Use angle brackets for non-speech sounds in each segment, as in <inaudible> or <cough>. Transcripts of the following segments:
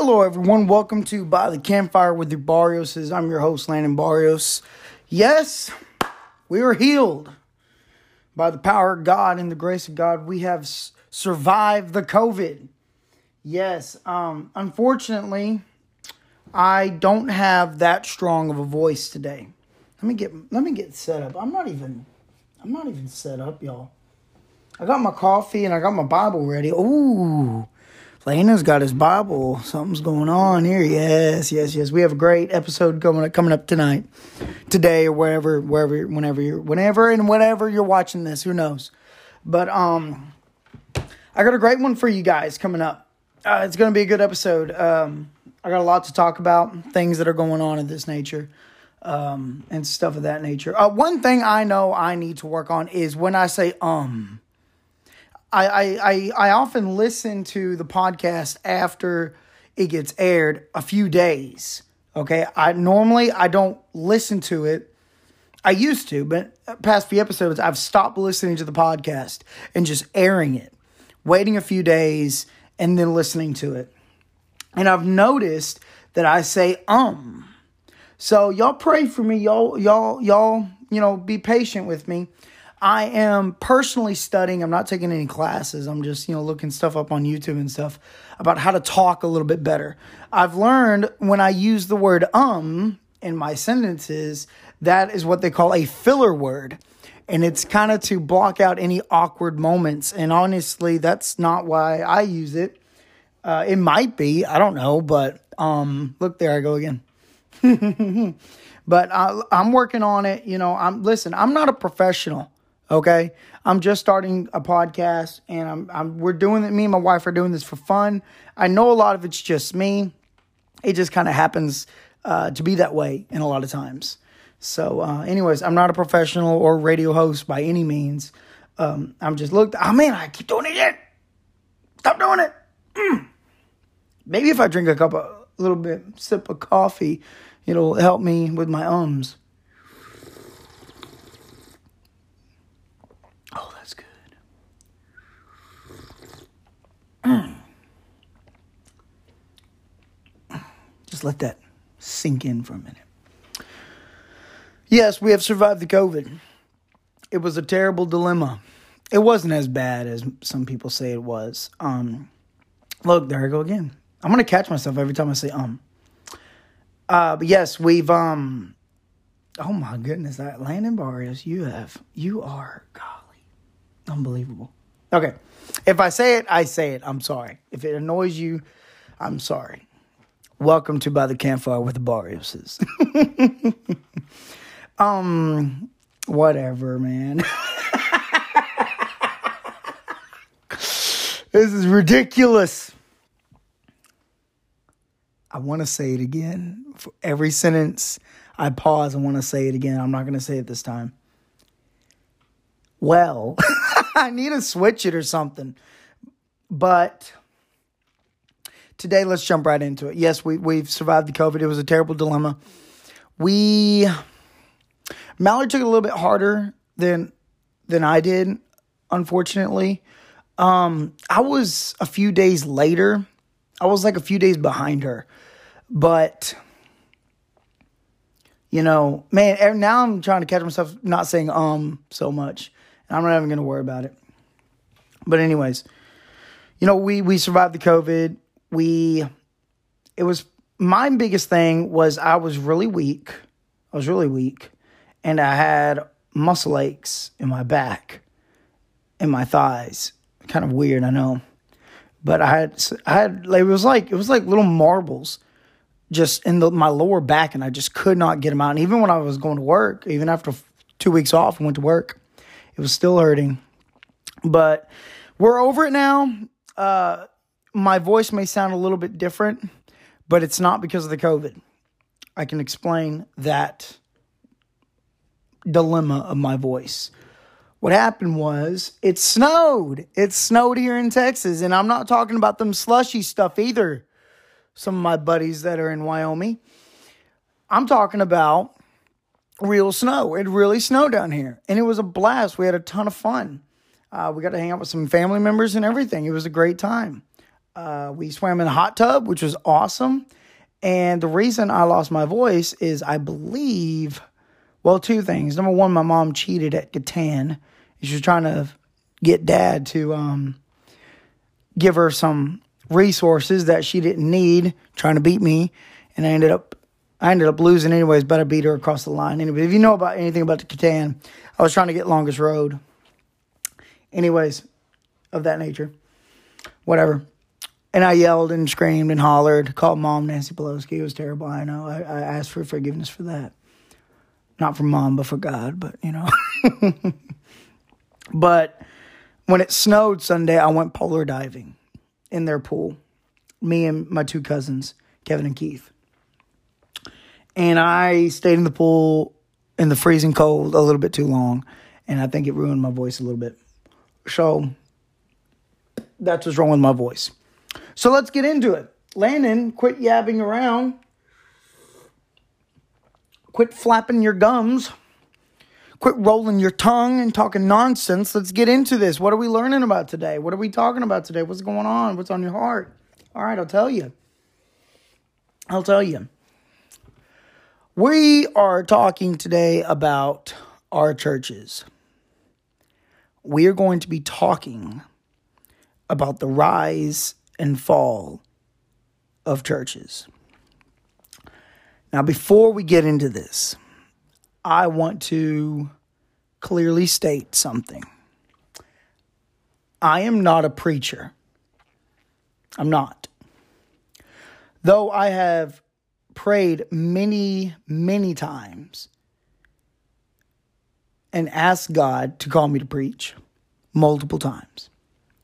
Hello, everyone. Welcome to By the Campfire with the Barrioses. I'm your host, Landon Barrios. Yes, we are healed by the power of God and the grace of God. We have survived the COVID. Yes, um, unfortunately, I don't have that strong of a voice today. Let me get let me get set up. I'm not even I'm not even set up, y'all. I got my coffee and I got my Bible ready. Ooh. Lana's got his Bible. Something's going on here. Yes, yes, yes. We have a great episode coming up, coming up tonight, today or wherever, wherever, whenever you're, whenever and whenever you're watching this. Who knows? But um, I got a great one for you guys coming up. Uh, it's going to be a good episode. Um, I got a lot to talk about, things that are going on of this nature, um, and stuff of that nature. Uh, one thing I know I need to work on is when I say um. I, I, I, I often listen to the podcast after it gets aired a few days. Okay. I normally I don't listen to it. I used to, but past few episodes I've stopped listening to the podcast and just airing it, waiting a few days and then listening to it. And I've noticed that I say um. So y'all pray for me. Y'all y'all y'all, you know, be patient with me. I am personally studying. I'm not taking any classes. I'm just, you know, looking stuff up on YouTube and stuff about how to talk a little bit better. I've learned when I use the word um in my sentences, that is what they call a filler word. And it's kind of to block out any awkward moments. And honestly, that's not why I use it. Uh, it might be, I don't know, but um, look, there I go again. <laughs> but I, I'm working on it. You know, I'm listen. I'm not a professional. Okay, I'm just starting a podcast, and I'm, I'm we're doing it. Me and my wife are doing this for fun. I know a lot of it's just me. It just kind of happens uh, to be that way in a lot of times. So, uh, anyways, I'm not a professional or radio host by any means. Um, I'm just looked. Oh man, I keep doing it again. Stop doing it. Mm. Maybe if I drink a cup of a little bit sip of coffee, it'll help me with my ums. Oh, that's good. Mm. <clears throat> Just let that sink in for a minute. Yes, we have survived the COVID. It was a terrible dilemma. It wasn't as bad as some people say it was. Um, look, there I go again. I'm gonna catch myself every time I say um. Uh, but yes, we've um. Oh my goodness, that Landon Barrios, you have you are golly, unbelievable. Okay, if I say it, I say it. I'm sorry. If it annoys you, I'm sorry. Welcome to By the Campfire with the Barrioses. <laughs> um, whatever, man. <laughs> this is ridiculous. I want to say it again. For every sentence I pause, I want to say it again. I'm not going to say it this time. Well, <laughs> <laughs> I need to switch it or something. But today, let's jump right into it. Yes, we, we've survived the COVID. It was a terrible dilemma. We, Mallard took it a little bit harder than, than I did, unfortunately. Um, I was a few days later. I was like a few days behind her. But you know, man, now I'm trying to catch myself not saying um so much. I'm not even gonna worry about it. But anyways, you know, we we survived the COVID. We it was my biggest thing was I was really weak. I was really weak. And I had muscle aches in my back and my thighs. Kind of weird, I know. But I had I had it was like it was like little marbles just in the, my lower back, and I just could not get them out. And even when I was going to work, even after two weeks off and went to work, it was still hurting. But we're over it now. Uh, my voice may sound a little bit different, but it's not because of the COVID. I can explain that dilemma of my voice. What happened was it snowed. It snowed here in Texas, and I'm not talking about them slushy stuff either some of my buddies that are in Wyoming. I'm talking about real snow. It really snowed down here, and it was a blast. We had a ton of fun. Uh, we got to hang out with some family members and everything. It was a great time. Uh, we swam in a hot tub, which was awesome. And the reason I lost my voice is I believe, well, two things. Number one, my mom cheated at Catan. She was trying to get dad to um, give her some resources that she didn't need, trying to beat me. And I ended up I ended up losing anyways, but I beat her across the line. Anyway, if you know about anything about the Catan, I was trying to get longest road. Anyways, of that nature. Whatever. And I yelled and screamed and hollered, called mom Nancy Pelosi. It was terrible. I know. I, I asked for forgiveness for that. Not from mom, but for God, but you know. <laughs> but when it snowed Sunday, I went polar diving in their pool. Me and my two cousins, Kevin and Keith. And I stayed in the pool in the freezing cold a little bit too long. And I think it ruined my voice a little bit. So that's what's wrong with my voice. So let's get into it. Landon, quit yabbing around. Quit flapping your gums. Quit rolling your tongue and talking nonsense. Let's get into this. What are we learning about today? What are we talking about today? What's going on? What's on your heart? All right, I'll tell you. I'll tell you. We are talking today about our churches. We are going to be talking about the rise and fall of churches. Now, before we get into this, I want to clearly state something. I am not a preacher. I'm not. Though I have prayed many, many times and asked God to call me to preach multiple times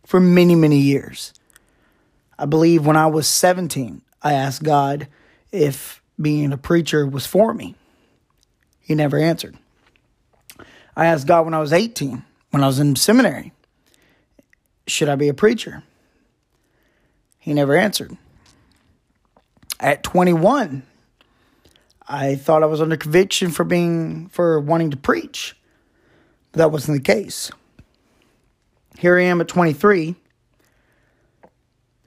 for many, many years. I believe when I was 17, I asked God if being a preacher was for me. He never answered. I asked God when I was 18, when I was in seminary, should I be a preacher? He never answered. At 21, I thought I was under conviction for being for wanting to preach. But that wasn't the case. Here I am at 23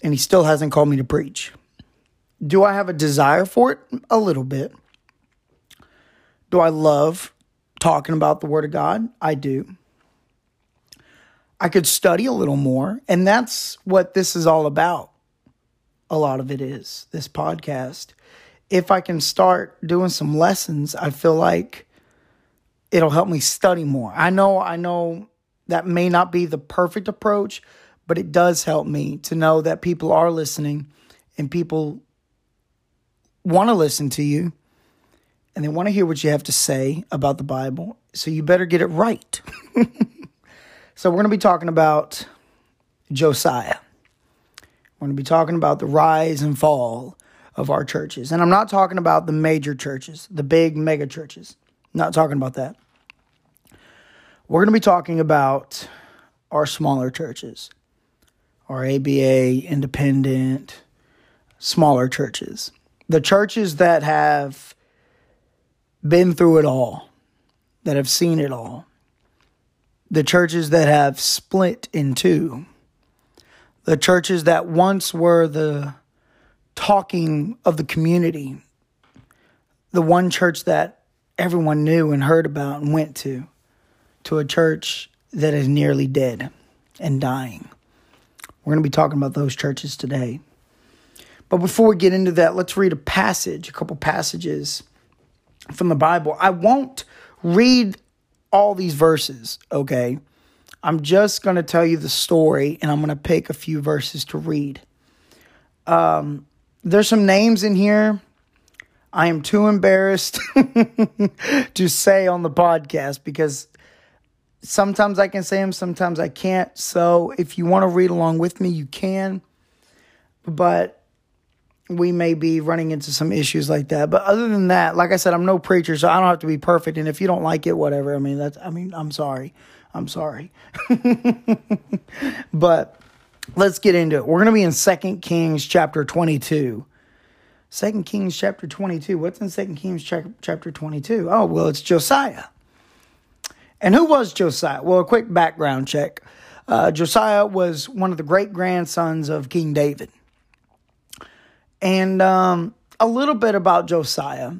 and he still hasn't called me to preach. Do I have a desire for it? A little bit. Do I love talking about the Word of God? I do. I could study a little more, and that's what this is all about a lot of it is this podcast. If I can start doing some lessons, I feel like it'll help me study more. I know, I know that may not be the perfect approach, but it does help me to know that people are listening and people want to listen to you and they want to hear what you have to say about the Bible. So you better get it right. <laughs> so we're going to be talking about Josiah. We're going to be talking about the rise and fall of our churches. And I'm not talking about the major churches, the big mega churches. I'm not talking about that. We're going to be talking about our smaller churches, our ABA, independent, smaller churches. The churches that have been through it all, that have seen it all. The churches that have split in two the churches that once were the talking of the community, the one church that everyone knew and heard about and went to, to a church that is nearly dead and dying. We're going to be talking about those churches today. But before we get into that, let's read a passage, a couple passages from the Bible. I won't read all these verses, okay? I'm just going to tell you the story and I'm going to pick a few verses to read. Um, there's some names in here I am too embarrassed <laughs> to say on the podcast because sometimes I can say them, sometimes I can't. So if you want to read along with me, you can. But we may be running into some issues like that. But other than that, like I said, I'm no preacher, so I don't have to be perfect. And if you don't like it, whatever. I mean, that's, I mean, I'm sorry. I'm sorry. <laughs> but let's get into it. We're going to be in 2 Kings chapter 22. 2 Kings chapter 22. What's in 2 Kings chapter 22? Oh, well, it's Josiah. And who was Josiah? Well, a quick background check. Uh, Josiah was one of the great grandsons of King David. And um, a little bit about Josiah.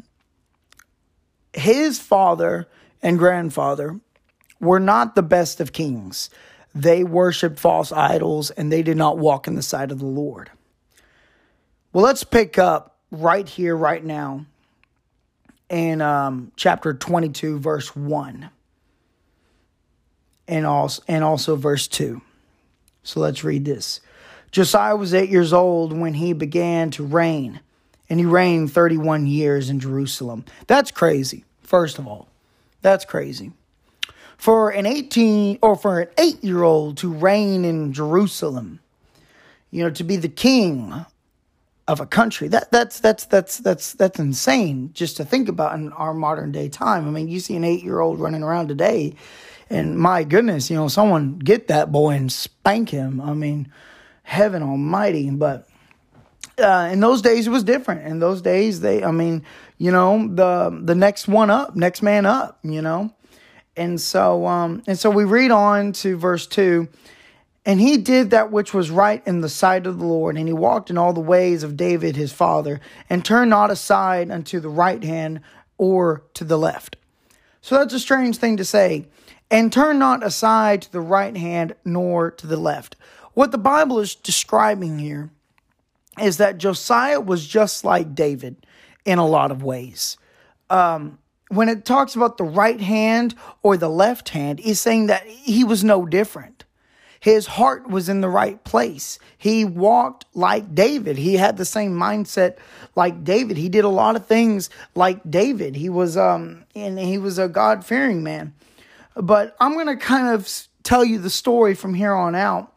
His father and grandfather were not the best of kings. They worshiped false idols and they did not walk in the sight of the Lord. Well, let's pick up right here, right now, in um, chapter 22, verse 1, and also, and also verse 2. So let's read this. Josiah was eight years old when he began to reign, and he reigned 31 years in Jerusalem. That's crazy, first of all. That's crazy. For an 18 or for an eight year old to reign in Jerusalem, you know, to be the king of a country. That that's that's that's that's that's insane just to think about in our modern day time. I mean, you see an eight year old running around today, and my goodness, you know, someone get that boy and spank him. I mean, heaven almighty. But uh, in those days, it was different. In those days, they, I mean, you know, the the next one up, next man up, you know, and so um, and so we read on to verse two. And he did that which was right in the sight of the Lord, and he walked in all the ways of David his father, and turned not aside unto the right hand or to the left. So that's a strange thing to say. And turn not aside to the right hand nor to the left. What the Bible is describing here is that Josiah was just like David in a lot of ways. Um, when it talks about the right hand or the left hand, he's saying that he was no different. His heart was in the right place. He walked like David. He had the same mindset like David. He did a lot of things like David. He was um and he was a God-fearing man. But I'm going to kind of tell you the story from here on out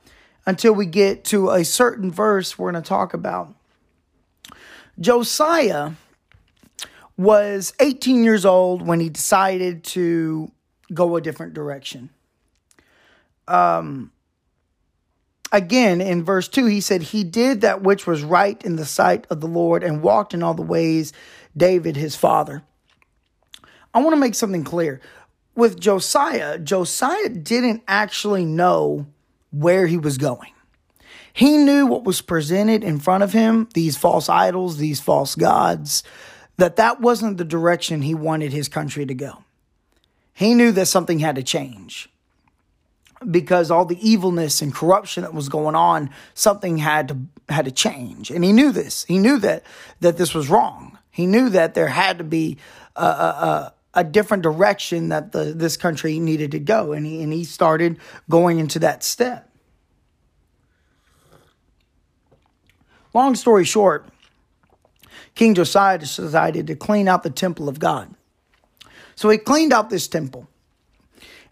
until we get to a certain verse we're going to talk about. Josiah was 18 years old when he decided to go a different direction. Um, again in verse 2 he said he did that which was right in the sight of the lord and walked in all the ways david his father. I want to make something clear. With josiah josiah didn't actually know where he was going. He knew what was presented in front of him these false idols these false gods that that wasn't the direction he wanted his country to go he knew that something had to change because all the evilness and corruption that was going on, something had to had to change, and he knew this. He knew that that this was wrong. He knew that there had to be a, a, a different direction that the this country needed to go, and he and he started going into that step. Long story short, King Josiah decided to clean out the temple of God. So he cleaned out this temple.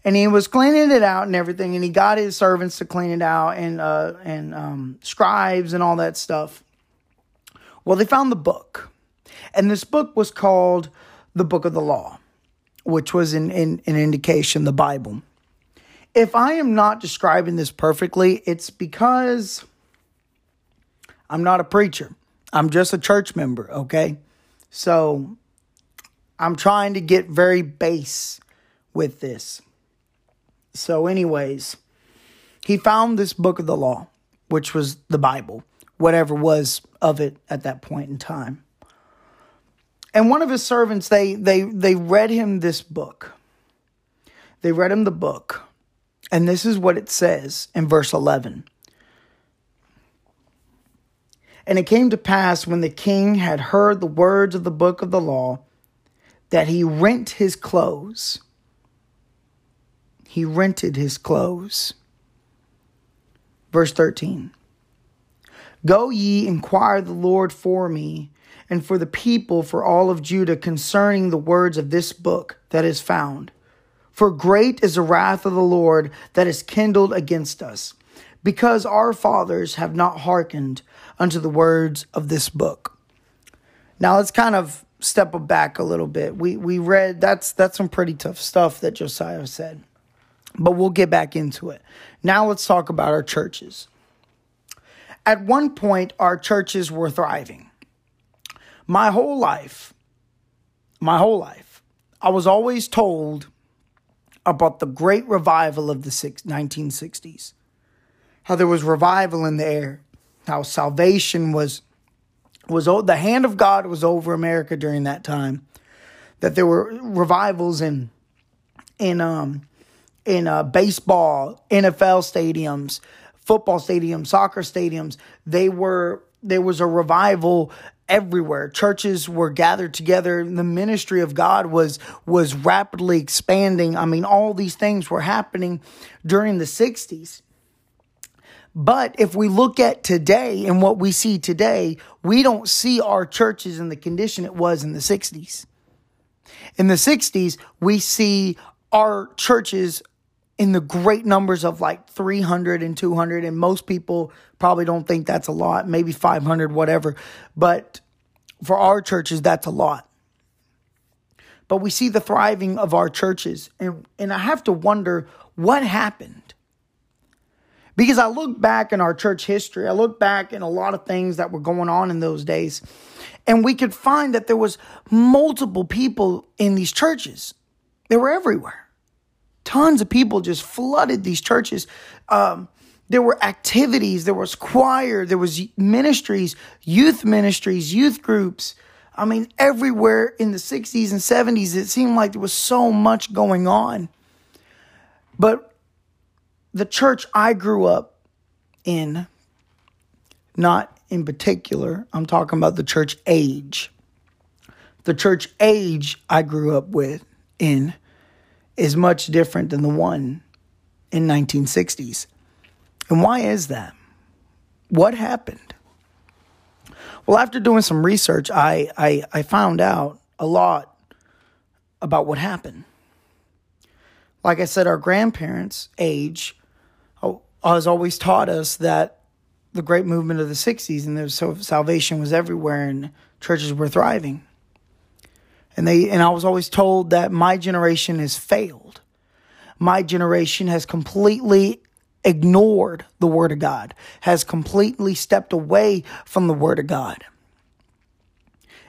And he was cleaning it out and everything and he got his servants to clean it out and uh, and um, scribes and all that stuff. Well they found the book. And this book was called the book of the law which was an, an, an indication the bible. If i am not describing this perfectly it's because i'm not a preacher i'm just a church member okay so i'm trying to get very base with this so, anyways, he found this book of the law, which was the Bible, whatever was of it at that point in time. And one of his servants, they they they read him this book. They read him the book. And this is what it says in verse 11. And it came to pass when the king had heard the words of the book of the law that he rent his clothes he rented his clothes. Verse 13 Go ye, inquire the Lord for me, and for the people, for all of Judah, concerning the words of this book that is found. For great is the wrath of the Lord that is kindled against us, because our fathers have not hearkened unto the words of this book. Now let's kind of step back a little bit. We we read that's that's some pretty tough stuff that Josiah said. But we'll get back into it. Now let's talk about our churches. At one point, our churches were thriving. My whole life, my whole life, I was always told about the great revival of the 1960s. How there was revival in the air, how salvation was was the hand of God was over America during that time. That there were revivals in in um in uh, baseball, NFL stadiums, football stadiums, soccer stadiums. They were there was a revival everywhere. Churches were gathered together. The ministry of God was was rapidly expanding. I mean, all these things were happening during the 60s. But if we look at today and what we see today, we don't see our churches in the condition it was in the 60s. In the 60s, we see our churches in the great numbers of like 300 and 200 and most people probably don't think that's a lot maybe 500 whatever. But for our churches that's a lot. But we see the thriving of our churches and and I have to wonder what happened because I look back in our church history I look back in a lot of things that were going on in those days and we could find that there was multiple people in these churches they were everywhere tons of people just flooded these churches. Um, there were activities, there was choir, there was ministries, youth ministries, youth groups. I mean, everywhere in the 60s and 70s, it seemed like there was so much going on. But the church I grew up in, not in particular, I'm talking about the church age. The church age I grew up with in is much different than the one in 1960s. And why is that? What happened? Well, after doing some research, I, I, I found out a lot about what happened. Like I said, our grandparents' age has always taught us that the great movement of the 60s and the so salvation was everywhere and churches were thriving and they and I was always told that my generation has failed. My generation has completely ignored the word of God, has completely stepped away from the word of God.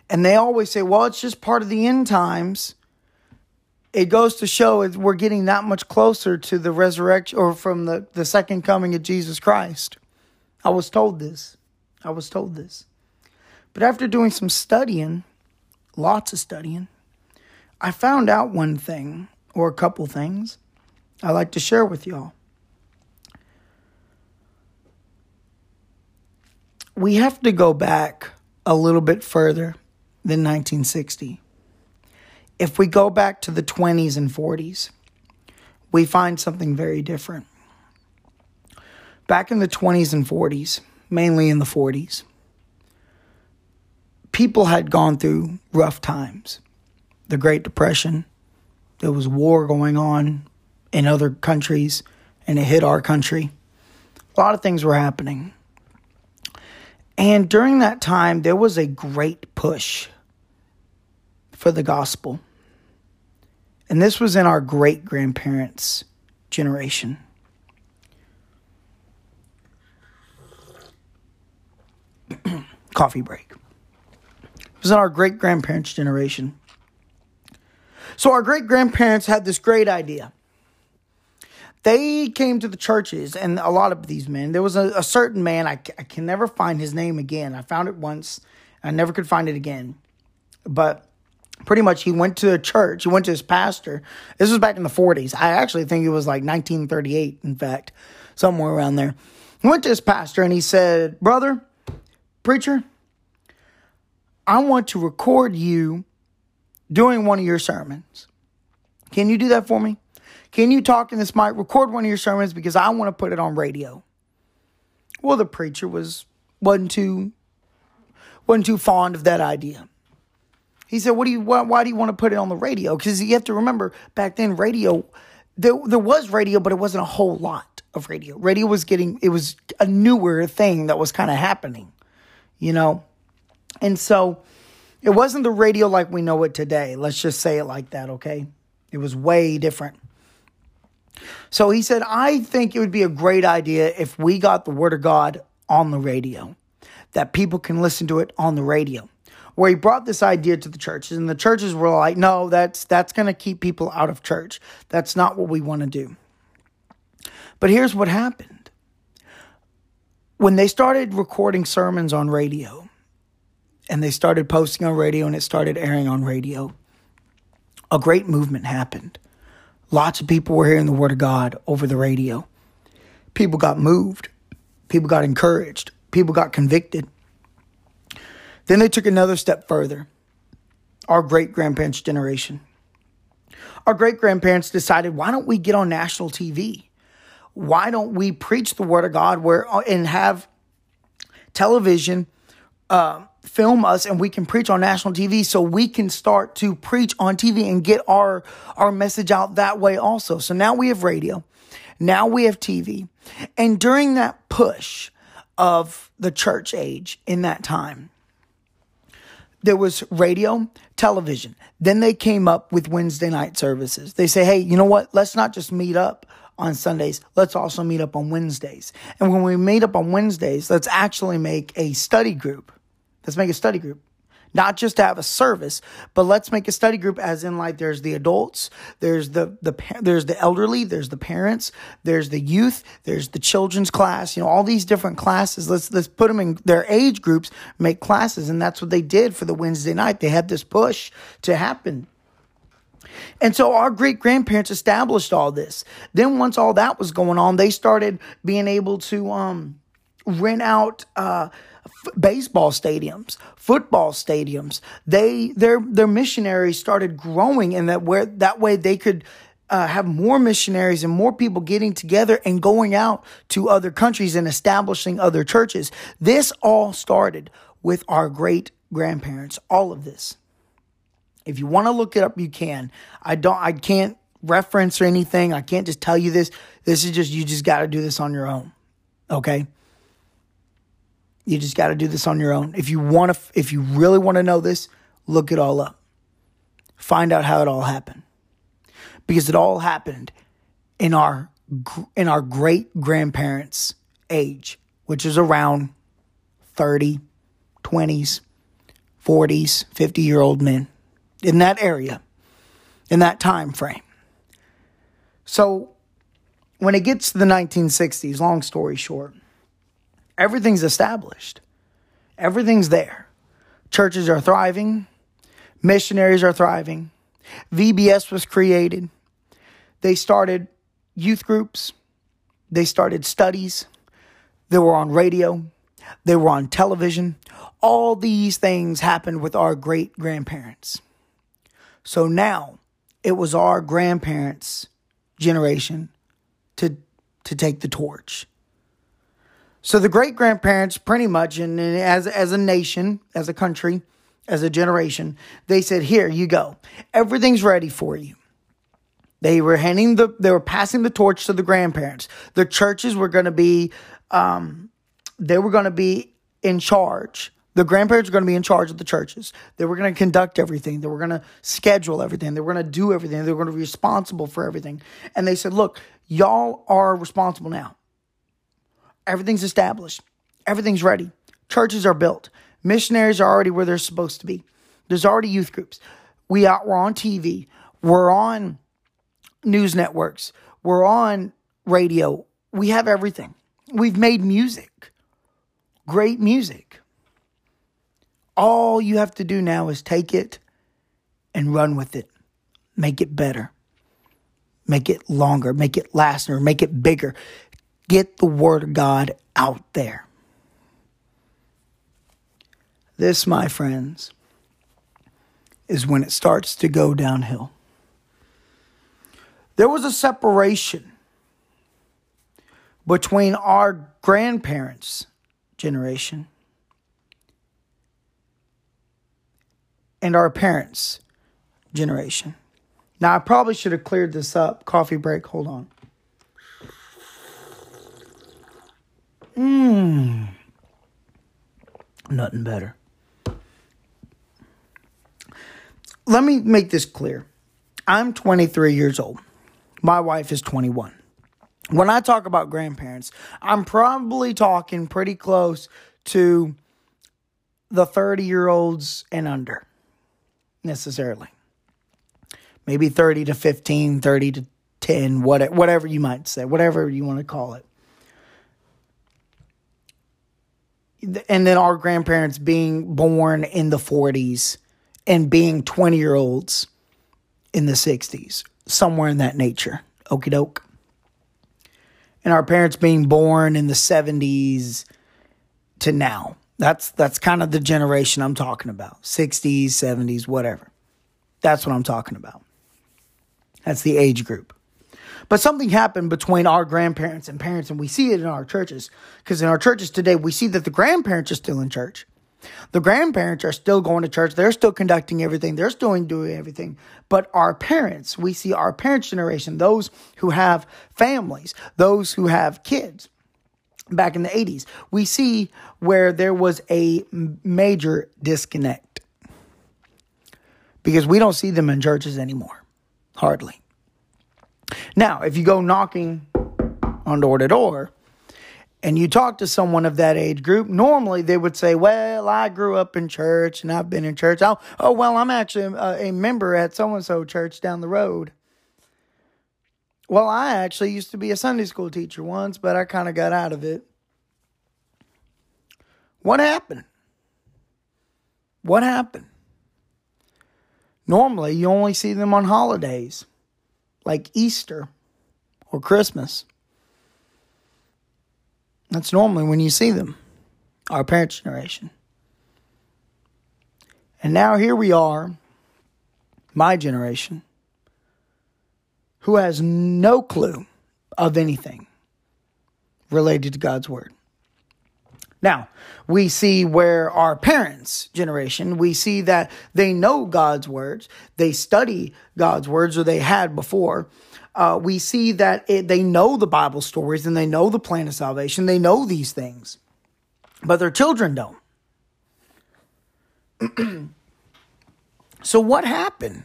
And they always say, well, it's just part of the end times. It goes to show we're getting that much closer to the resurrection or from the, the second coming of Jesus Christ. I was told this. I was told this. But after doing some studying, lots of studying, I found out one thing, or a couple things, I like to share with y'all. We have to go back a little bit further than 1960. If we go back to the 20s and 40s, we find something very different. Back in the 20s and 40s, mainly in the 40s, people had gone through rough times. The Great Depression, there was war going on in other countries, and it hit our country. A lot of things were happening. And during that time, there was a great push for the gospel. And this was in our great grandparents' generation. <clears throat> Coffee break. It was in our great grandparents' generation. So our great grandparents had this great idea. They came to the churches, and a lot of these men. There was a, a certain man, I, I can never find his name again. I found it once, I never could find it again. But pretty much he went to a church, he went to his pastor. This was back in the 40s. I actually think it was like 1938, in fact, somewhere around there. He went to his pastor and he said, Brother, preacher, I want to record you doing one of your sermons. Can you do that for me? Can you talk in this mic, record one of your sermons because I want to put it on radio? Well, the preacher was wasn't too wasn't too fond of that idea. He said, "What do you? Why, why do you want to put it on the radio? Because you have to remember back then, radio there there was radio, but it wasn't a whole lot of radio. Radio was getting it was a newer thing that was kind of happening, you know. And so it wasn't the radio like we know it today. Let's just say it like that, okay? It was way different. So he said, I think it would be a great idea if we got the Word of God on the radio, that people can listen to it on the radio. Where he brought this idea to the churches, and the churches were like, no, that's that's gonna keep people out of church. That's not what we want to do. But here's what happened. When they started recording sermons on radio, and they started posting on radio and it started airing on radio. A great movement happened. Lots of people were hearing the word of God over the radio. People got moved. People got encouraged. People got convicted. Then they took another step further. Our great grandparents' generation. Our great grandparents decided, why don't we get on national TV? Why don't we preach the word of God where and have television uh, film us and we can preach on national TV so we can start to preach on TV and get our our message out that way also. So now we have radio. Now we have TV. And during that push of the church age in that time, there was radio, television. Then they came up with Wednesday night services. They say, hey, you know what? Let's not just meet up on Sundays. Let's also meet up on Wednesdays. And when we meet up on Wednesdays, let's actually make a study group. Let's make a study group. Not just to have a service, but let's make a study group as in like there's the adults, there's the the there's the elderly, there's the parents, there's the youth, there's the children's class, you know, all these different classes. Let's let's put them in their age groups, make classes, and that's what they did for the Wednesday night. They had this push to happen. And so our great grandparents established all this. Then once all that was going on, they started being able to um, rent out uh, baseball stadiums, football stadiums. They their their missionaries started growing, and that where that way they could uh, have more missionaries and more people getting together and going out to other countries and establishing other churches. This all started with our great grandparents. All of this. If you want to look it up, you can. I don't. I can't reference or anything. I can't just tell you this. This is just you. Just got to do this on your own. Okay. You just got to do this on your own. If you want to, if you really want to know this, look it all up. Find out how it all happened, because it all happened in our in our great grandparents' age, which is around 30, 20s, 40s, 50 year old men in that area, in that time frame. So when it gets to the 1960s, long story short, Everything's established, everything's there. Churches are thriving, missionaries are thriving. VBS was created. They started youth groups, they started studies, they were on radio, they were on television. All these things happened with our great grandparents. So now it was our grandparents' generation to, to take the torch. So the great grandparents, pretty much, and, as as a nation, as a country, as a generation, they said, "Here you go. Everything's ready for you." They were handing the, they were passing the torch to the grandparents. The churches were going to be, um, they were going to be in charge. The grandparents were going to be in charge of the churches. They were going to conduct everything. They were going to schedule everything. They were going to do everything. They were going to be responsible for everything. And they said, "Look, y'all are responsible now. Everything's established. Everything's ready. Churches are built. Missionaries are already where they're supposed to be. There's already youth groups. We are, we're on TV. We're on news networks. We're on radio. We have everything. We've made music. Great music. All you have to do now is take it and run with it. Make it better. Make it longer. Make it last or make it bigger. Get the Word of God out there. This, my friends, is when it starts to go downhill. There was a separation between our grandparents' generation and our parents' generation. Now, I probably should have cleared this up. Coffee break, hold on. Mmm. Nothing better. Let me make this clear. I'm 23 years old. My wife is 21. When I talk about grandparents, I'm probably talking pretty close to the 30 year olds and under, necessarily. Maybe 30 to 15, 30 to 10, whatever you might say, whatever you want to call it. And then our grandparents being born in the 40s and being 20 year olds in the 60s, somewhere in that nature. Okie doke. And our parents being born in the 70s to now. That's that's kind of the generation I'm talking about. 60s, 70s, whatever. That's what I'm talking about. That's the age group. But something happened between our grandparents and parents, and we see it in our churches. Because in our churches today, we see that the grandparents are still in church. The grandparents are still going to church. They're still conducting everything. They're still doing everything. But our parents, we see our parents' generation, those who have families, those who have kids, back in the 80s, we see where there was a major disconnect because we don't see them in churches anymore. Hardly. Now, if you go knocking on door to door and you talk to someone of that age group, normally they would say, Well, I grew up in church and I've been in church. Oh, oh well, I'm actually a, a member at so and so church down the road. Well, I actually used to be a Sunday school teacher once, but I kind of got out of it. What happened? What happened? Normally, you only see them on holidays like Easter or Christmas. That's normally when you see them, our parents' generation. And now here we are, my generation, who has no clue of anything related to God's Word. Now, we see where our parents' generation, we see that they know God's words, they study God's words, or they had before. Uh, we see that it, they know the Bible stories and they know the plan of salvation. They know these things, but their children don't. <clears throat> so, what happened?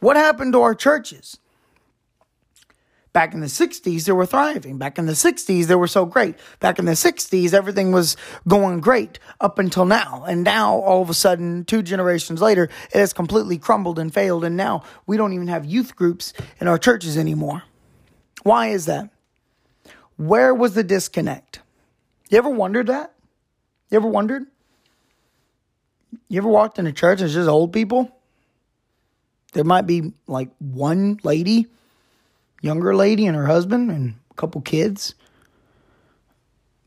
What happened to our churches? Back in the 60s, they were thriving. Back in the 60s, they were so great. Back in the 60s, everything was going great up until now. And now, all of a sudden, two generations later, it has completely crumbled and failed. And now we don't even have youth groups in our churches anymore. Why is that? Where was the disconnect? You ever wondered that? You ever wondered? You ever walked in a church and it's just old people? There might be like one lady younger lady and her husband and a couple kids.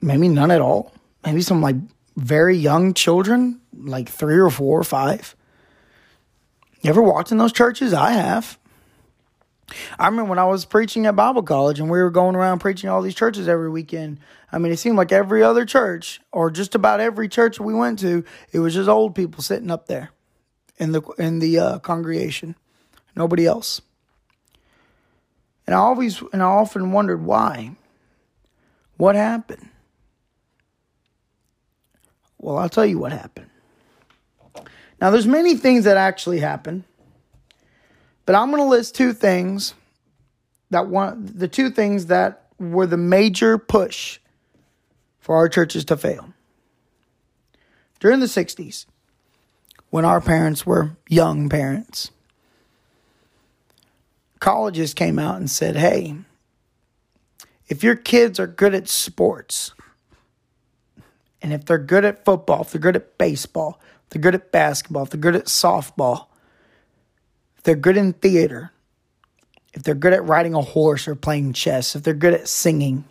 Maybe none at all. Maybe some like very young children, like three or four or five. You ever walked in those churches? I have. I remember when I was preaching at Bible college and we were going around preaching all these churches every weekend. I mean, it seemed like every other church or just about every church we went to, it was just old people sitting up there in the in the uh, congregation. Nobody else. And I always and I often wondered why. What happened? Well, I'll tell you what happened. Now there's many things that actually happened. But I'm going to list two things that one the two things that were the major push for our churches to fail. During the 60s, when our parents were young parents, colleges came out and said, hey, if your kids are good at sports, and if they're good at football, if they're good at baseball, if they're good at basketball, if they're good at softball, if they're good in theater, if they're good at riding a horse or playing chess, if they're good at singing,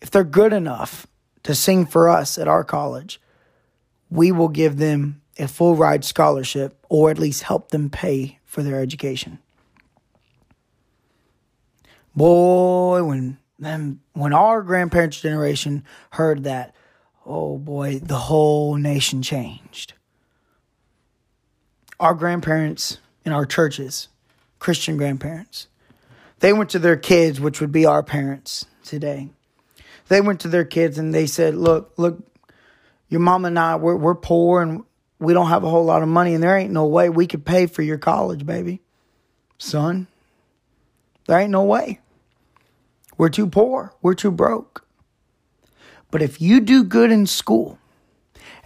if they're good enough to sing for us at our college, we will give them a full ride scholarship or at least help them pay for their education. Boy, when them when our grandparents' generation heard that, oh boy, the whole nation changed. Our grandparents in our churches, Christian grandparents, they went to their kids, which would be our parents today. They went to their kids and they said, Look, look, your mom and I, we're, we're poor and we don't have a whole lot of money, and there ain't no way we could pay for your college, baby. Son, there ain't no way. We're too poor. We're too broke. But if you do good in school,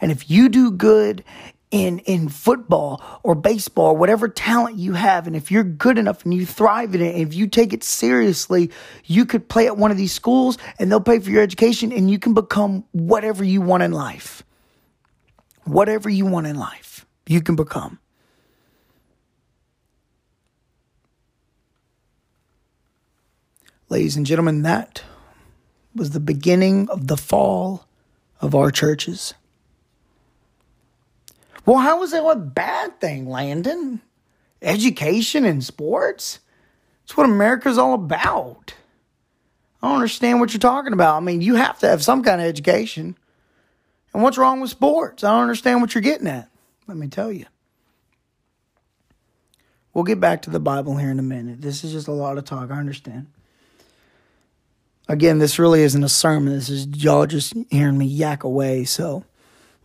and if you do good in in football or baseball, whatever talent you have, and if you're good enough and you thrive in it, and if you take it seriously, you could play at one of these schools and they'll pay for your education and you can become whatever you want in life. Whatever you want in life, you can become. Ladies and gentlemen, that was the beginning of the fall of our churches. Well, how is that a bad thing, Landon? Education and sports? It's what America's all about. I don't understand what you're talking about. I mean, you have to have some kind of education. And what's wrong with sports? I don't understand what you're getting at. Let me tell you. We'll get back to the Bible here in a minute. This is just a lot of talk. I understand. Again, this really isn't a sermon. This is y'all just hearing me yak away. So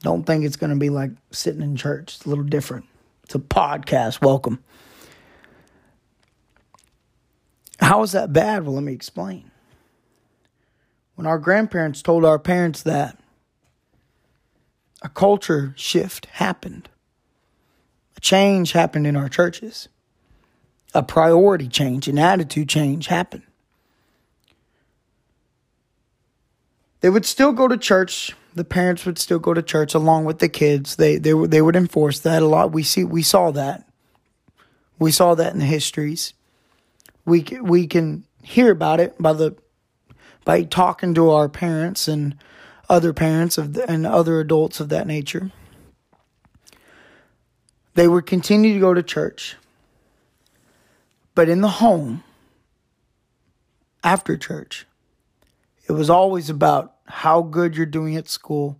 don't think it's going to be like sitting in church. It's a little different. It's a podcast. Welcome. How is that bad? Well, let me explain. When our grandparents told our parents that, a culture shift happened. A change happened in our churches. A priority change, an attitude change happened. They would still go to church the parents would still go to church along with the kids. They they they would enforce that a lot. We see we saw that. We saw that in the histories. We we can hear about it by the by talking to our parents and other parents of the, and other adults of that nature. They would continue to go to church. But in the home after church, it was always about how good you're doing at school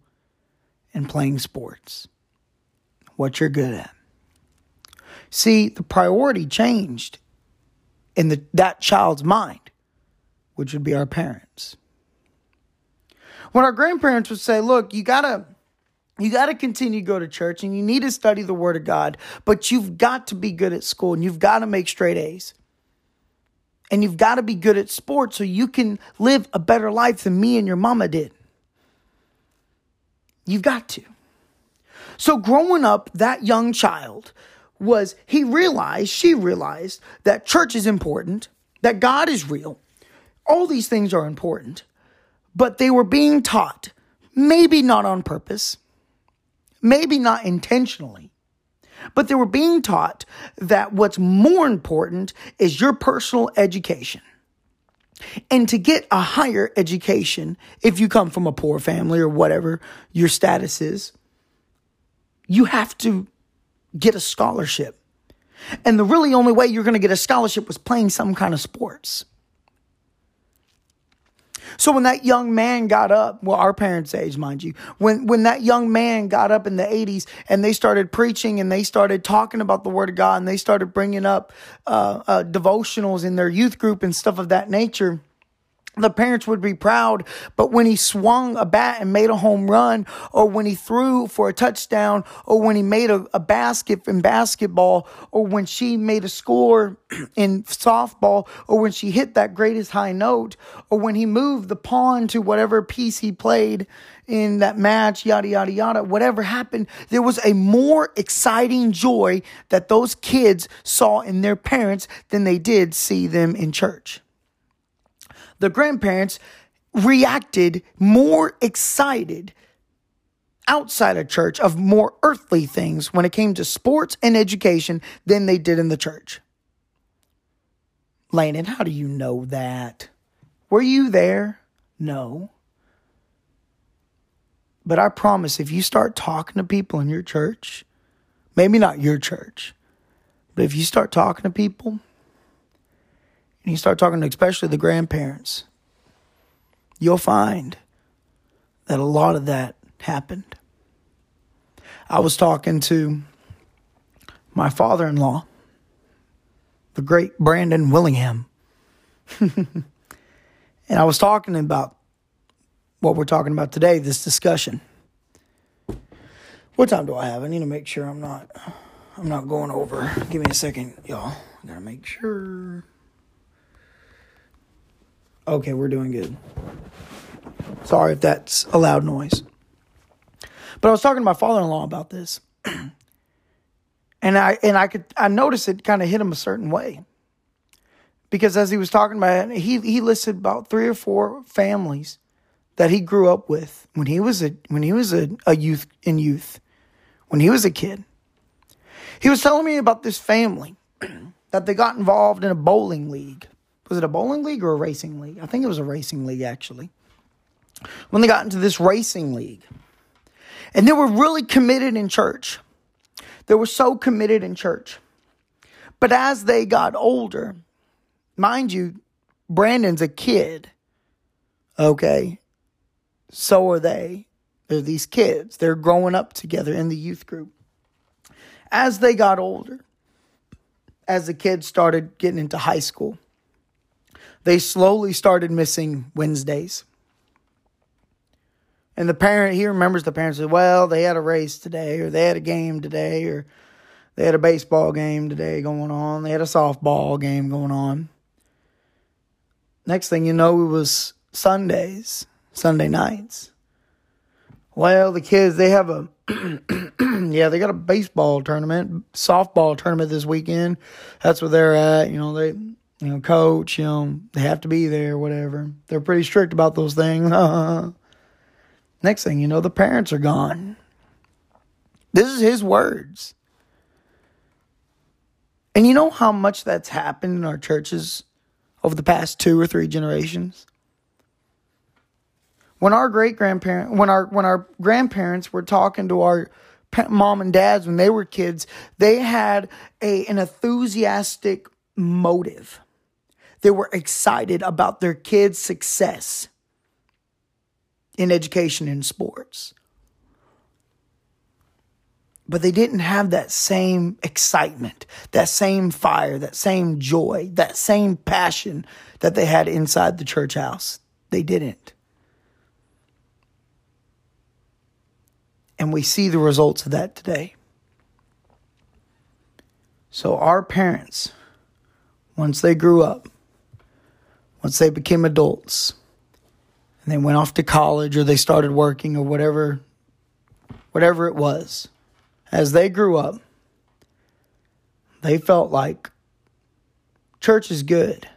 and playing sports, what you're good at. See, the priority changed in the, that child's mind, which would be our parents. When our grandparents would say, look, you gotta you got to continue to go to church and you need to study the word of God, but you've got to be good at school and you've got to make straight A's and you've got to be good at sports so you can live a better life than me and your mama did. You've got to. So, growing up, that young child was, he realized, she realized that church is important, that God is real. All these things are important, but they were being taught, maybe not on purpose, maybe not intentionally, but they were being taught that what's more important is your personal education. And to get a higher education, if you come from a poor family or whatever your status is, you have to get a scholarship. And the really only way you're going to get a scholarship was playing some kind of sports. So when that young man got up, well, our parents' age, mind you, when when that young man got up in the '80s and they started preaching and they started talking about the Word of God and they started bringing up uh, uh, devotionals in their youth group and stuff of that nature the parents would be proud, but when he swung a bat and made a home run, or when he threw for a touchdown, or when he made a, a basket in basketball, or when she made a score <clears throat> in softball, or when she hit that greatest high note, or when he moved the pawn to whatever piece he played in that match, yada, yada, yada, whatever happened, there was a more exciting joy that those kids saw in their parents than they did see them in church the grandparents reacted more excited outside of church of more earthly things when it came to sports and education than they did in the church. Landon, how do you know that? Were you there? No. But I promise if you start talking to people in your church, maybe not your church, but if you start talking to people, and you start talking to especially the grandparents, you'll find that a lot of that happened. I was talking to my father in law, the great Brandon Willingham. <laughs> and I was talking about what we're talking about today, this discussion. What time do I have? I need to make sure I'm not I'm not going over. Give me a second, y'all. I gotta make sure. Okay, we're doing good. Sorry if that's a loud noise. But I was talking to my father in law about this. <clears throat> and I and I could I noticed it kind of hit him a certain way. Because as he was talking about it, he he listed about three or four families that he grew up with when he was a when he was a, a youth in youth, when he was a kid. He was telling me about this family <clears throat> that they got involved in a bowling league. Was it a bowling league or a racing league? I think it was a racing league actually. When they got into this racing league. And they were really committed in church. They were so committed in church. But as they got older, mind you, Brandon's a kid. Okay. So are they. They're these kids. They're growing up together in the youth group. As they got older, as the kids started getting into high school, they slowly started missing Wednesdays. And the parent, he remembers the parents said, well, they had a race today, or they had a game today, or they had a baseball game today going on, they had a softball game going on. Next thing you know, it was Sundays, Sunday nights. Well, the kids, they have a, <clears throat> yeah, they got a baseball tournament, softball tournament this weekend. That's where they're at. You know, they, you know, coach, you know, they have to be there, whatever. They're pretty strict about those things. <laughs> Next thing you know, the parents are gone. This is his words. And you know how much that's happened in our churches over the past two or three generations? When our great grandparents, when our when our grandparents were talking to our mom and dads when they were kids, they had a an enthusiastic motive. They were excited about their kids' success in education and sports. But they didn't have that same excitement, that same fire, that same joy, that same passion that they had inside the church house. They didn't. And we see the results of that today. So, our parents, once they grew up, once they became adults, and they went off to college or they started working or whatever whatever it was as they grew up they felt like church is good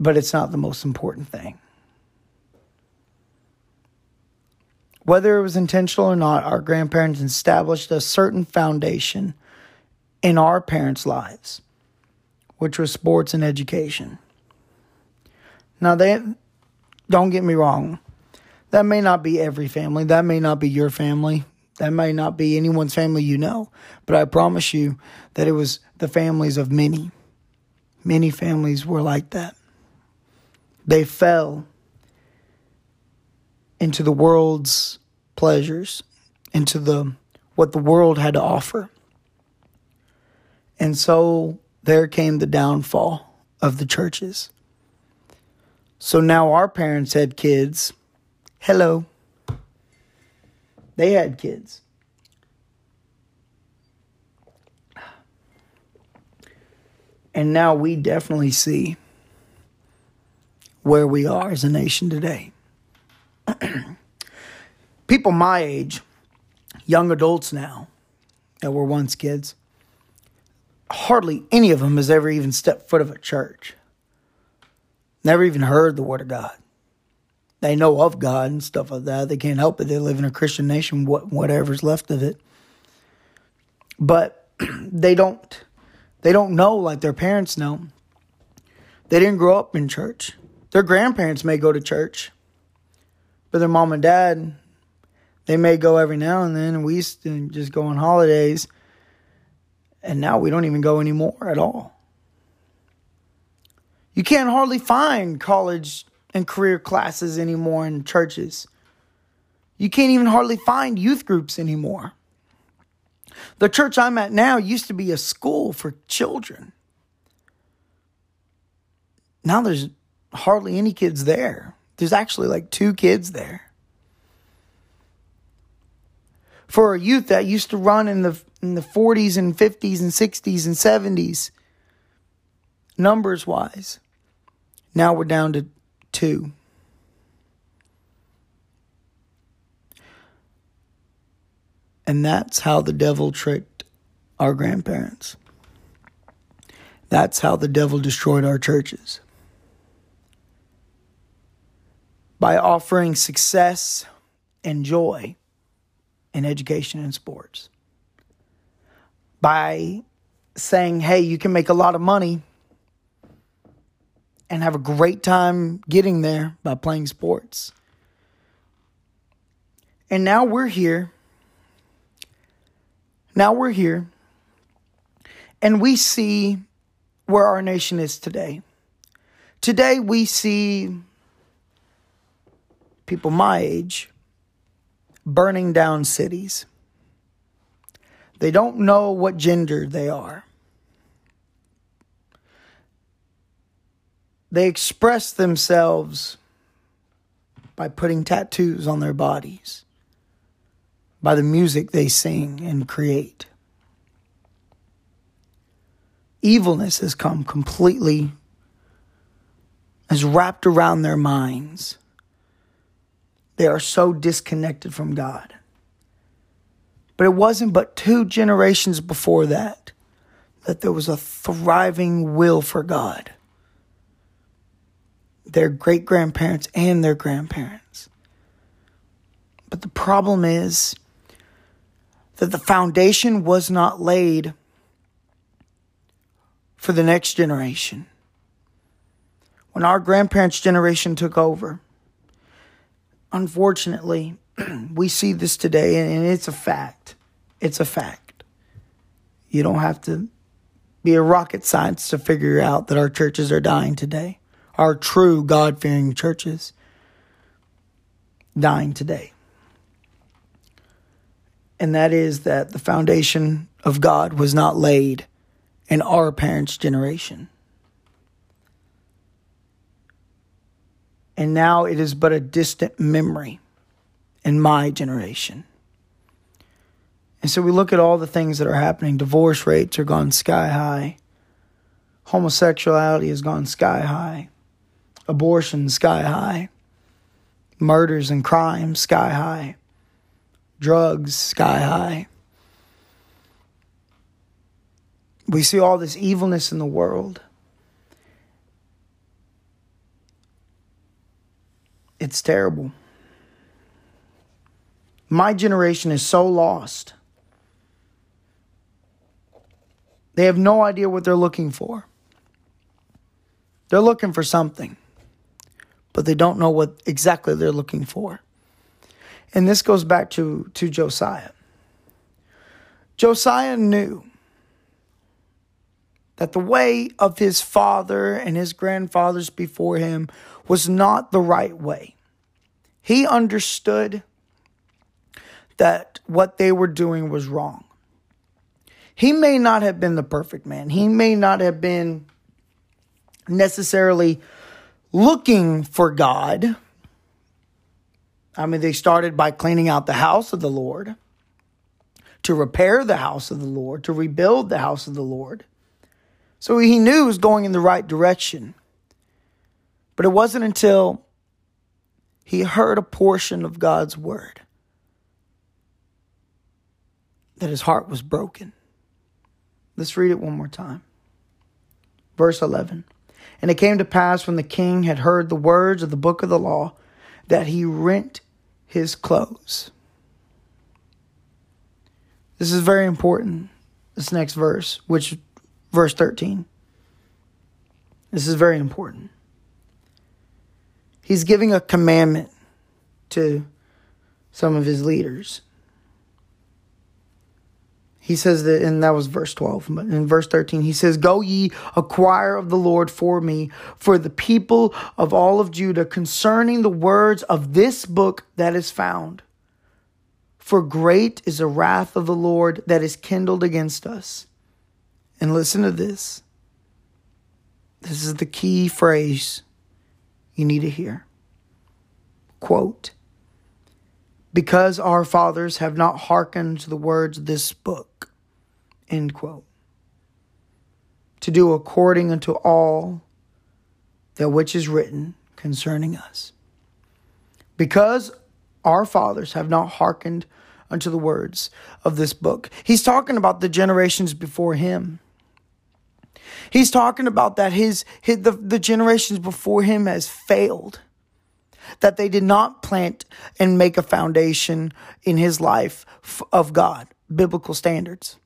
but it's not the most important thing. Whether it was intentional or not our grandparents established a certain foundation in our parents' lives which was sports and education now, they don't get me wrong. That may not be every family. That may not be your family. That may not be anyone's family you know. But I promise you that it was the families of many. Many families were like that. They fell into the world's pleasures, into the what the world had to offer. And so there came the downfall of the churches. So now our parents had kids. Hello. They had kids. And now we definitely see where we are as a nation today. <clears throat> People my age, young adults now, that were once kids, hardly any of them has ever even stepped foot of a church. Never even heard the word of God. They know of God and stuff like that. They can't help it. They live in a Christian nation, whatever's left of it. But <clears throat> they don't they don't know like their parents know. They didn't grow up in church. Their grandparents may go to church, but their mom and dad, they may go every now and then. We used to just go on holidays. And now we don't even go anymore at all. You can't hardly find college and career classes anymore in churches. You can't even hardly find youth groups anymore. The church I'm at now used to be a school for children. Now there's hardly any kids there. There's actually like two kids there. For a youth that used to run in the in the 40s and 50s and 60s and 70s, numbers wise. Now we're down to two. And that's how the devil tricked our grandparents. That's how the devil destroyed our churches. By offering success and joy in education and sports. By saying, hey, you can make a lot of money and have a great time getting there by playing sports. And now we're here. Now we're here. And we see where our nation is today. Today we see people my age burning down cities. They don't know what gender they are. They express themselves by putting tattoos on their bodies, by the music they sing and create. Evilness has come completely, has wrapped around their minds. They are so disconnected from God. But it wasn't but two generations before that that there was a thriving will for God their great grandparents and their grandparents. But the problem is that the foundation was not laid for the next generation. When our grandparents' generation took over, unfortunately, <clears throat> we see this today, and it's a fact. It's a fact. You don't have to be a rocket scientist to figure out that our churches are dying today our true God fearing churches dying today. And that is that the foundation of God was not laid in our parents' generation. And now it is but a distant memory in my generation. And so we look at all the things that are happening. Divorce rates are gone sky high. Homosexuality has gone sky high abortion sky high, murders and crime sky high, drugs sky high. We see all this evilness in the world. It's terrible. My generation is so lost. They have no idea what they're looking for. They're looking for something but they don't know what exactly they're looking for. And this goes back to, to Josiah. Josiah knew that the way of his father and his grandfathers before him was not the right way. He understood that what they were doing was wrong. He may not have been the perfect man. He may not have been necessarily looking for God. I mean, they started by cleaning out the house of the Lord, to repair the house of the Lord, to rebuild the house of the Lord. So he knew he was going in the right direction. But it wasn't until he heard a portion of God's word that his heart was broken. Let's read it one more time. Verse 11. And it came to pass when the king had heard the words of the book of the law that he rent his clothes. This is very important. This next verse, which verse 13. This is very important. He's giving a commandment to some of his leaders he says that, and that was verse 12. But in verse 13, he says, Go ye, acquire of the Lord for me, for the people of all of Judah, concerning the words of this book that is found. For great is the wrath of the Lord that is kindled against us. And listen to this. This is the key phrase you need to hear. Quote, because our fathers have not hearkened to the words of this book. End quote. To do according unto all that which is written concerning us. Because our fathers have not hearkened unto the words of this book. He's talking about the generations before him. He's talking about that his, his the, the generations before him has failed. That they did not plant and make a foundation in his life of God, biblical standards.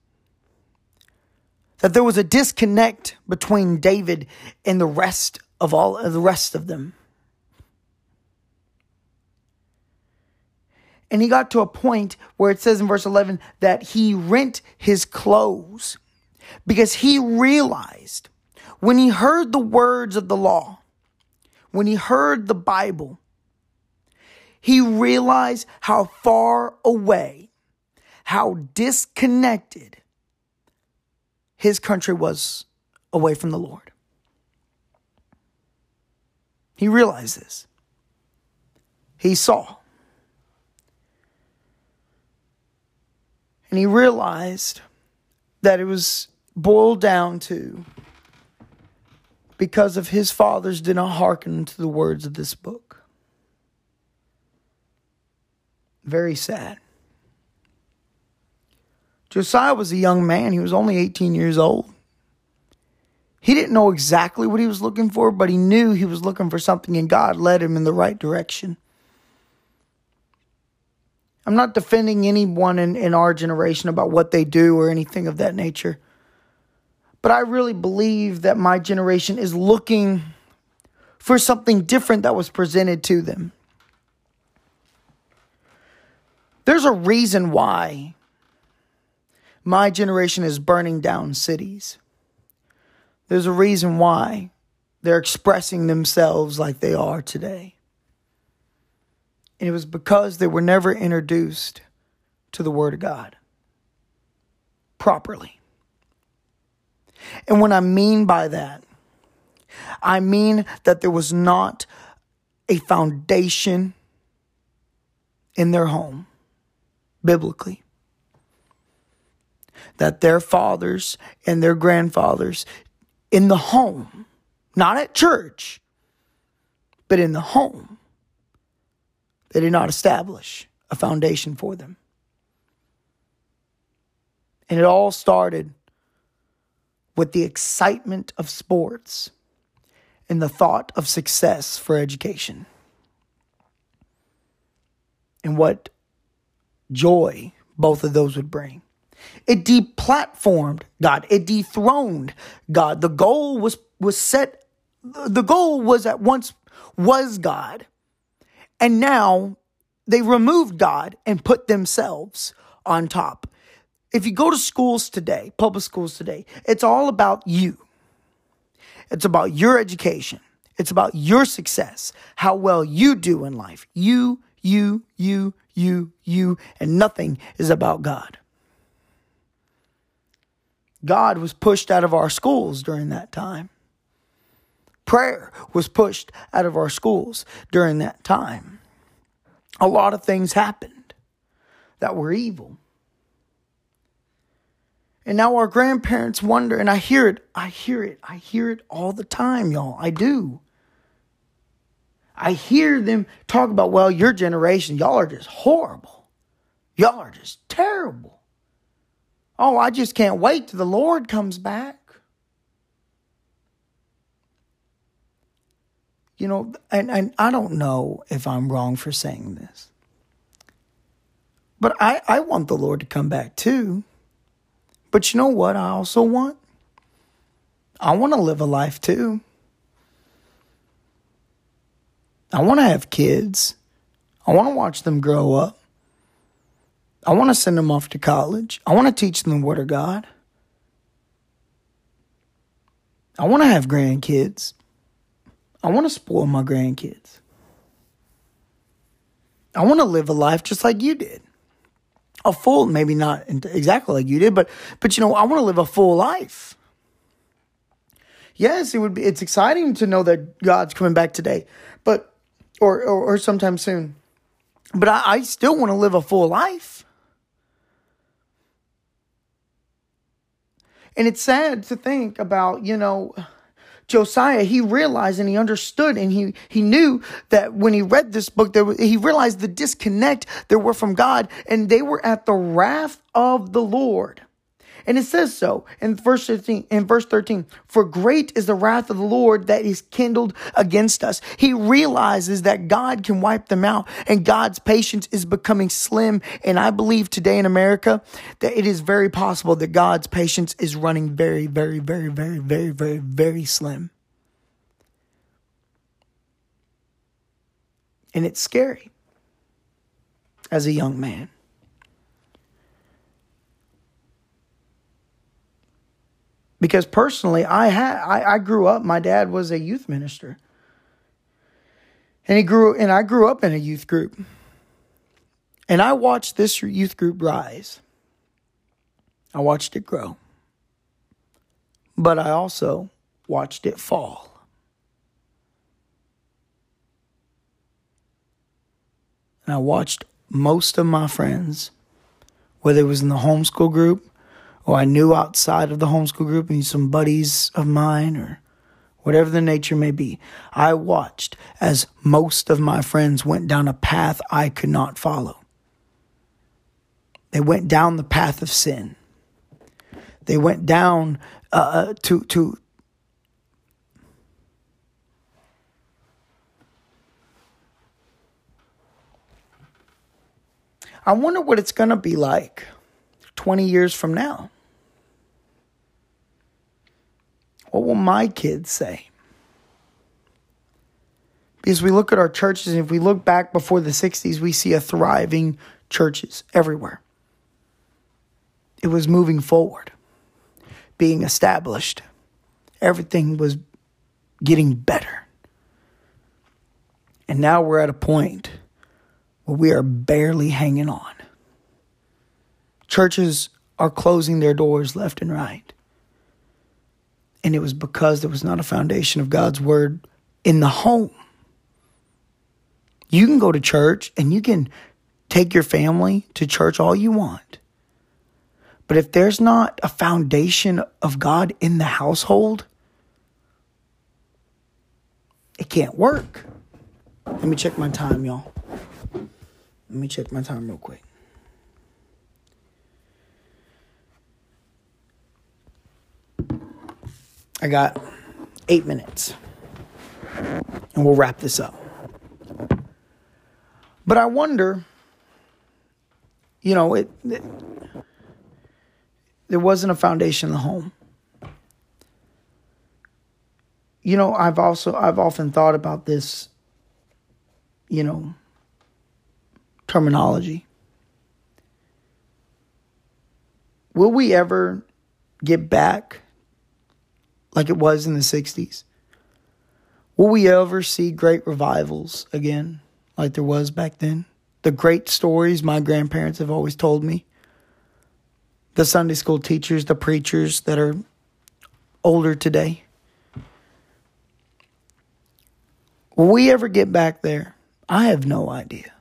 That there was a disconnect between David and the rest of all uh, the rest of them. And he got to a point where it says in verse 11 that he rent his clothes because he realized when he heard the words of the law, when he heard the Bible, he realized how far away, how disconnected his country was away from the Lord. He realized this. He saw. And he realized that it was boiled down to because of his fathers did not hearken to the words of this book. Very sad. Josiah was a young man. He was only 18 years old. He didn't know exactly what he was looking for, but he knew he was looking for something, and God led him in the right direction. I'm not defending anyone in, in our generation about what they do or anything of that nature. But I really believe that my generation is looking for something different that was presented to them. There's a reason why my generation is burning down cities. There's a reason why they're expressing themselves like they are today. And it was because they were never introduced to the Word of God properly. And what I mean by that, I mean that there was not a foundation in their home, biblically. That their fathers and their grandfathers in the home, not at church, but in the home, they did not establish a foundation for them. And it all started with the excitement of sports and the thought of success for education. And what joy both of those would bring. It deplatformed God. It dethroned God. The goal was was set the goal was at once was God. And now they removed God and put themselves on top. If you go to schools today, public schools today, it's all about you. It's about your education. It's about your success, how well you do in life. You, you, you, you, you, and nothing is about God. God was pushed out of our schools during that time. Prayer was pushed out of our schools during that time a lot of things happened that were evil. And now our grandparents wonder, and I hear it, I hear it, I hear it all the time, y'all. I do. I hear them talk about, well, your generation, y'all are just horrible. Y'all are just terrible. Oh, I just can't wait till the Lord comes back. You know, and, and I don't know if I'm wrong for saying this, but I, I want the Lord to come back too. But you know what I also want? I want to live a life too. I want to have kids. I want to watch them grow up. I want to send them off to college. I want to teach them the Word of God. I want to have grandkids. I want to spoil my grandkids. I want to live a life just like you did. A full, maybe not exactly like you did, but but you know, I want to live a full life. Yes, it would be. It's exciting to know that God's coming back today, but or or, or sometime soon. But I, I still want to live a full life. And it's sad to think about, you know, Josiah, he realized and he understood and he, he knew that when he read this book, there he realized the disconnect there were from God and they were at the wrath of the Lord. And it says so in verse 13, in verse 13, for great is the wrath of the Lord that is kindled against us. He realizes that God can wipe them out and God's patience is becoming slim. And I believe today in America that it is very possible that God's patience is running very, very, very, very, very, very, very slim. And it's scary as a young man. Because personally i had I, I grew up my dad was a youth minister. And he grew and i grew up in a youth group. And i watched this youth group rise. I watched it grow. But i also watched it fall. And i watched most of my friends whether it was in the homeschool group or I knew outside of the homeschool group and some buddies of mine or whatever the nature may be. I watched as most of my friends went down a path I could not follow. They went down the path of sin. They went down uh, uh to to I wonder what it's going to be like 20 years from now. What will my kids say? Because we look at our churches, and if we look back before the 60s, we see a thriving churches everywhere. It was moving forward, being established. Everything was getting better. And now we're at a point where we are barely hanging on. Churches are closing their doors left and right. And it was because there was not a foundation of God's word in the home. You can go to church and you can take your family to church all you want. But if there's not a foundation of God in the household, it can't work. Let me check my time, y'all. Let me check my time real quick. I got eight minutes. And we'll wrap this up. But I wonder, you know, it, it there wasn't a foundation in the home. You know, I've also I've often thought about this, you know, terminology. Will we ever get back like it was in the 60s? Will we ever see great revivals again like there was back then? The great stories my grandparents have always told me. The Sunday school teachers, the preachers that are older today. Will we ever get back there? I have no idea.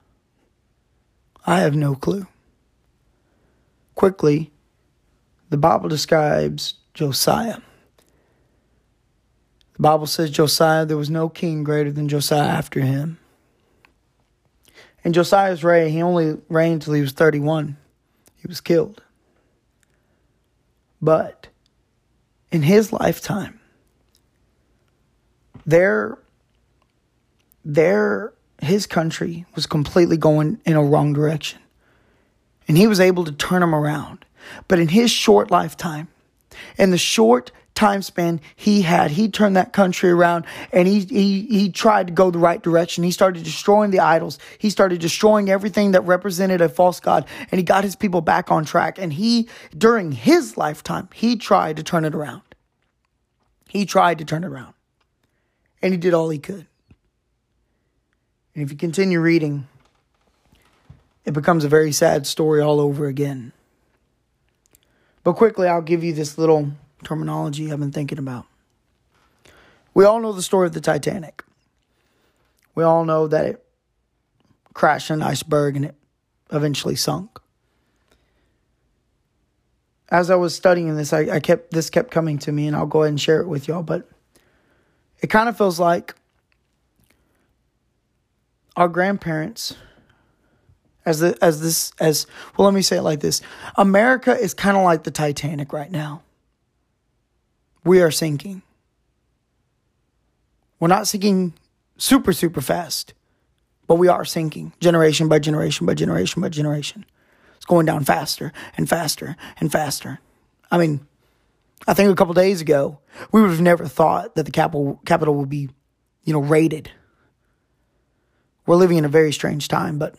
I have no clue. Quickly, the Bible describes Josiah. The Bible says Josiah, there was no king greater than Josiah after him. In Josiah's reign, he only reigned till he was 31. He was killed. But in his lifetime, there, there, his country was completely going in a wrong direction. And he was able to turn them around. But in his short lifetime, in the short time span he had. He turned that country around and he, he, he tried to go the right direction. He started destroying the idols. He started destroying everything that represented a false God and he got his people back on track. And he, during his lifetime, he tried to turn it around. He tried to turn it around and he did all he could. And if you continue reading, it becomes a very sad story all over again. But quickly, I'll give you this little terminology I've been thinking about. We all know the story of the Titanic. We all know that it crashed an iceberg and it eventually sunk. As I was studying this, I, I kept this kept coming to me, and I'll go ahead and share it with y'all. But It kind of feels like our grandparents as the as this as well let me say it like this america is kind of like the titanic right now we are sinking. We're not sinking super super fast but we are sinking generation by generation by generation by generation. It's going down faster and faster and faster. I mean i think a couple days ago we would have never thought that the Capitol Capitol would be you know raided. We're living in a very strange time, but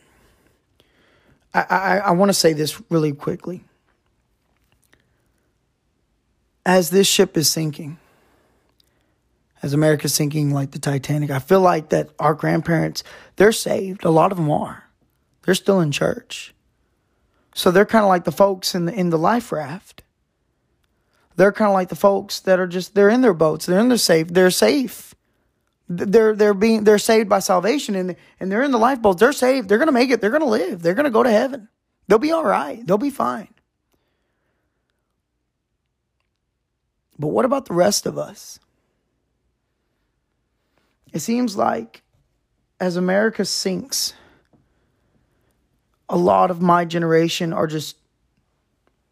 I, I, I want to say this really quickly. As this ship is sinking, as America's sinking like the Titanic, I feel like that our grandparents, they're saved. A lot of them are. They're still in church. So they're kind of like the folks in the in the life raft. They're kind of like the folks that are just they're in their boats. They're in their safe. They're safe they're they're being they're saved by salvation and and they're in the lifeboats. They're saved. They're gonna make it. They're gonna live. They're gonna go to heaven. They'll be all right. They'll be fine. But what about the rest of us? It seems like as America sinks, a lot of my generation are just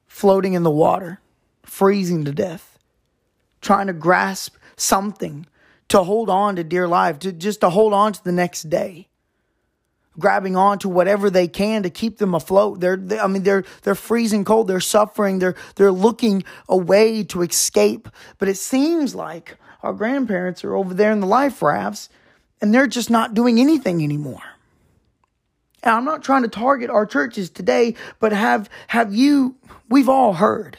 floating in the water, freezing to death, trying to grasp something to hold on to dear life, to just to hold on to the next day. Grabbing on to whatever they can to keep them afloat. They're, they, I mean, they're, they're freezing cold. They're suffering. They're, they're looking a way to escape. But it seems like our grandparents are over there in the life rafts and they're just not doing anything anymore. And I'm not trying to target our churches today, but have, have you, we've all heard.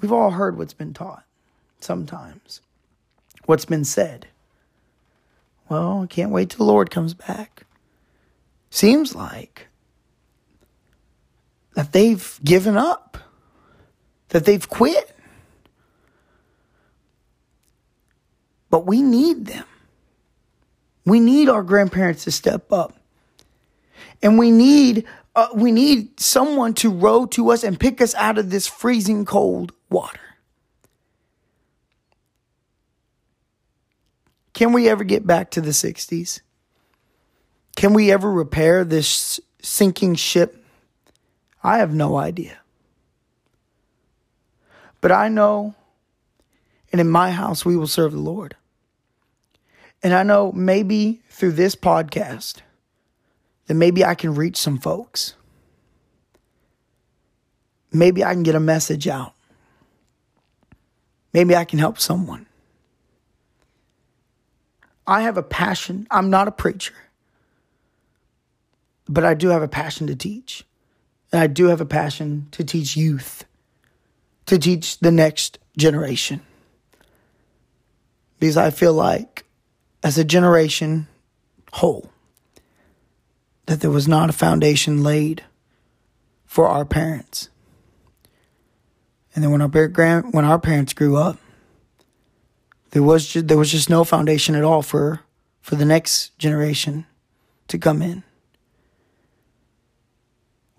We've all heard what's been taught sometimes what's been said. Well, I can't wait till the Lord comes back. Seems like that they've given up, that they've quit. But we need them. We need our grandparents to step up. And we need uh, we need someone to row to us and pick us out of this freezing cold water. Can we ever get back to the 60s? Can we ever repair this sinking ship? I have no idea. But I know, and in my house, we will serve the Lord. And I know maybe through this podcast that maybe I can reach some folks. Maybe I can get a message out. Maybe I can help someone. I have a passion. I'm not a preacher, but I do have a passion to teach. And I do have a passion to teach youth, to teach the next generation. Because I feel like, as a generation whole, that there was not a foundation laid for our parents. And then when our grand when our parents grew up, there was just, there was just no foundation at all for for the next generation to come in.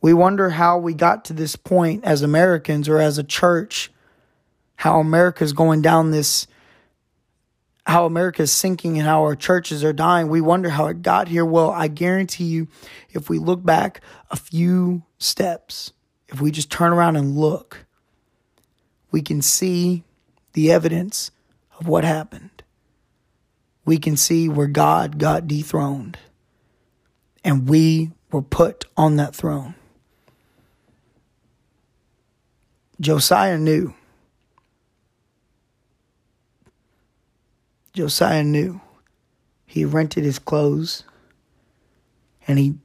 We wonder how we got to this point as Americans or as a church, how America's going down this, how America is sinking and how our churches are dying. We wonder how it got here. Well, I guarantee you, if we look back a few steps, if we just turn around and look, we can see the evidence of what happened, we can see where God got dethroned and we were put on that throne. Josiah knew. Josiah knew. He rented his clothes and he,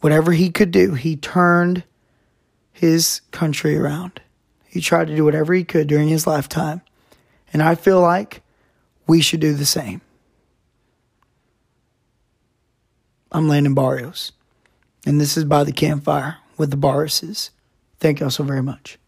whatever he could do, he turned his country around. He tried to do whatever he could during his lifetime. And I feel like we should do the same. I'm Landon Barrios, and this is By the Campfire with the Barrises. Thank y'all so very much.